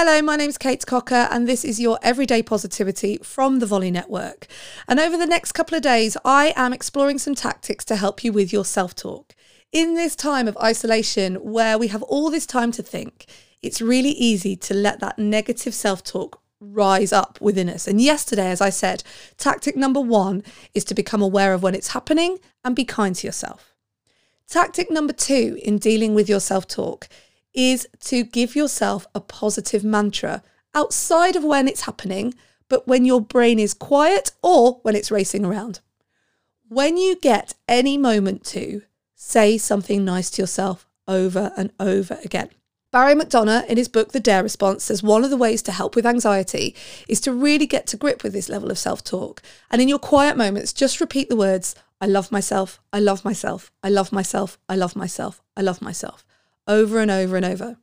Hello, my name's Kate Cocker, and this is your Everyday Positivity from the Volley Network. And over the next couple of days, I am exploring some tactics to help you with your self talk. In this time of isolation, where we have all this time to think, it's really easy to let that negative self talk rise up within us. And yesterday, as I said, tactic number one is to become aware of when it's happening and be kind to yourself. Tactic number two in dealing with your self talk is to give yourself a positive mantra outside of when it's happening, but when your brain is quiet or when it's racing around. When you get any moment to, say something nice to yourself over and over again. Barry McDonagh, in his book The Dare Response, says one of the ways to help with anxiety is to really get to grip with this level of self talk. And in your quiet moments, just repeat the words I love myself, I love myself, I love myself, I love myself, I love myself, over and over and over.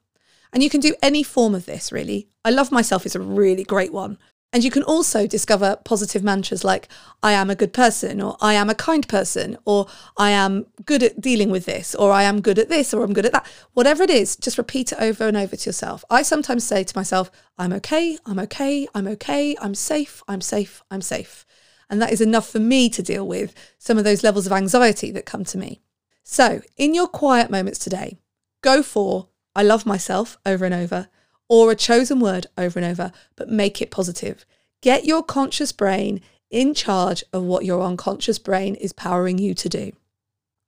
And you can do any form of this, really. I love myself is a really great one. And you can also discover positive mantras like, I am a good person, or I am a kind person, or I am good at dealing with this, or I am good at this, or I'm good at that. Whatever it is, just repeat it over and over to yourself. I sometimes say to myself, I'm okay, I'm okay, I'm okay, I'm safe, I'm safe, I'm safe. And that is enough for me to deal with some of those levels of anxiety that come to me. So, in your quiet moments today, go for I love myself over and over or a chosen word over and over, but make it positive. Get your conscious brain in charge of what your unconscious brain is powering you to do.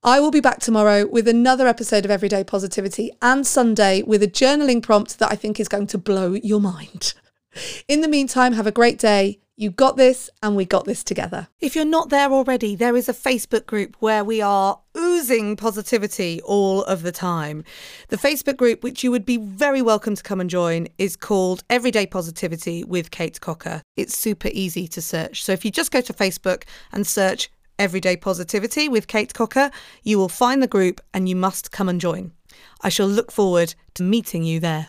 I will be back tomorrow with another episode of Everyday Positivity and Sunday with a journaling prompt that I think is going to blow your mind. In the meantime, have a great day. You got this, and we got this together. If you're not there already, there is a Facebook group where we are positivity all of the time. The Facebook group, which you would be very welcome to come and join, is called Everyday Positivity with Kate Cocker. It's super easy to search. So if you just go to Facebook and search Everyday Positivity with Kate Cocker, you will find the group and you must come and join. I shall look forward to meeting you there.